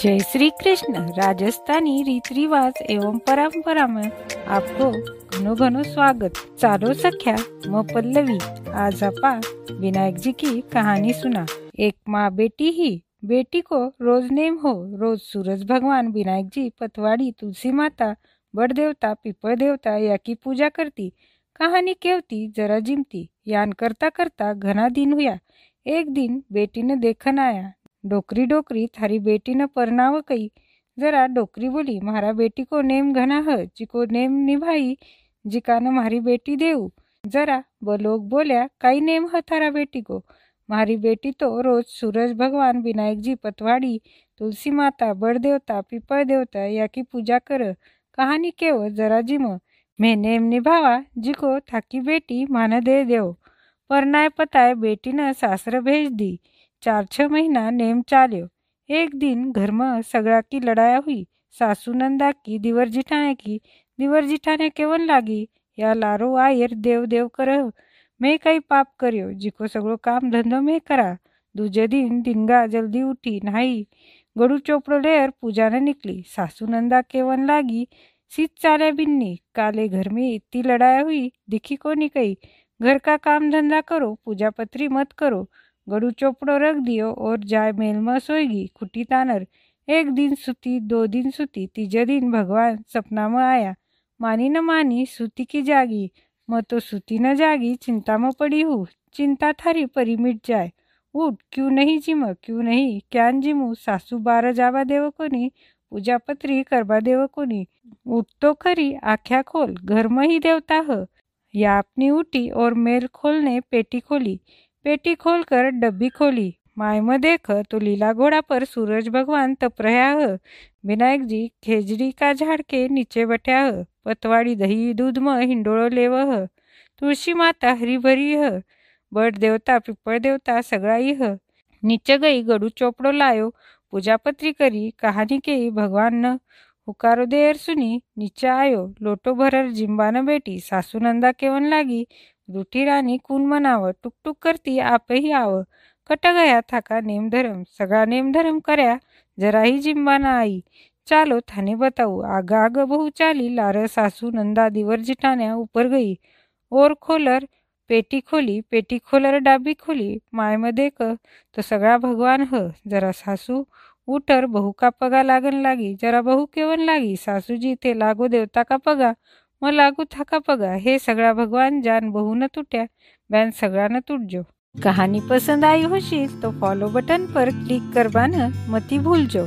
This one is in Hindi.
जय श्री कृष्ण राजस्थानी रीत रिवाज एवं परंपरा में आपको घनो घनो स्वागत। चारो सख्या, म पल्लवी, आज आपा विनायक जी की कहानी सुना। एक माँ बेटी ही, बेटी को रोज नेम हो, रोज सूरज भगवान विनायक जी, पतवाड़ी, तुलसी माता, बड़ देवता पीपल देवता, या की पूजा करती। कहानी केवती, जरा जिमती, यान करता करता घना दिन हुआ एक दिन बेटी ने देखन आया। डोकरी डोकरी थारी बेटी न परनाव कई। जरा डोकरी बोली, मारा बेटी को नेम घना है, जिको नेम निभाई, जिका न मारी बेटी देऊ। जरा वो लोग बोल्या, कई नेम है थारा बेटी को? मारी बेटी तो रोज सूरज भगवान, विनायक जी पतवाड़ी, तुलसी माता, बड़ देवता पीपल देवता, या की पूजा कर। कहानी केव, जरा जिम। मैं नेम निभावा, जिको थाकी बेटी मान दे देव। परनाय पताय बेटी ने सासर भेज दी। चार छह महीना नेम चाल्यो. एक दिन घर में सगड़ा की लड़ाया हुई सासू नंदा की दिवर जिठाने की. दिवर जिठाने केवन लागी, या लारो आयर देव देव कर मैं कई पाप करियो, जिको सगड़ो काम धंधो में करा. दूजे दिन दिनगा जल्दी उठी, नहाई. गड़ू चोपड़ो लेर पूजा ने निकली. सासू नंदा केवन लागी, सीत चाले बिन्नी. काले घर में इतनी लड़ाई हुई, दिखी को नहीं कही? घर का काम धंधा करो पूजा पत्री मत करो. गड़ू चोपड़ो रख दियो और जाय मेल में सोएगी खुटी तानर। एक दिन सुती, दो दिन सुती, तीजे दिन भगवान सपना में आया। मानी न मानी सूती की जागी, मैं तो सूती न जागी, चिंता में पड़ी हूँ, चिंता थारी परी मिट जाए। उठ, क्यों नहीं जिम, क्यों नहीं क्या जिमू, सासू बारह जावा देव को नहीं पूजा पत्री करवा देव को नहीं उठ तो खरी, आख्या खोल, घर में ही देवता है। या अपनी उठी और मेल खोलने पेटी खोली। पेटी खोलकर डब्बी खोली. माय में देख तो लीला घोड़ा पर सूरज भगवान तप रहा है. विनायक जी खेजड़ी का झाड़ के नीचे बैठा है. पतवाड़ी दही दूध में हिंडोड़ो लेव है. तुलसी माता हरी भरी है. बट देवता पिपड़ देवता सगळाई है. नीचे गई गड़ू चोपड़ो लायो. पूजा पत्री करी कहानी के भगवान न. हुकारो देर सुनी नीचे आयो. लोटो भरर जिम्बा न बेटी सासू नंदा केवन लागी. रूठी रानी कून मनावं, टुकटुक करती, आपही आव. कट गया थाका नेम धरम सगळा नेम धरम कर्या, जराही जिम्बाना आई चालो थाने बताऊ आगा आग बहु चाली, लार सासू नंदा दिवर जिठान्या ऊपर गई. और खोलर, पेटी खोली, पेटी खोलर डाबी खोली, माय मध्ये क तो सगळा भगवान ह. जरा सासू उटर बहु का पगा लागन लागी, जरा बहु केवन लागी सासूजी ते लागो देवता का पगा. मग लागू थाका पगा. हे सगळा भगवान जान बहु न तुट्या. बैन सगळा न तुटजो. कहानी पसंद आई होशील तो फॉलो बटन पर क्लिक करवाना मती भूल जाओ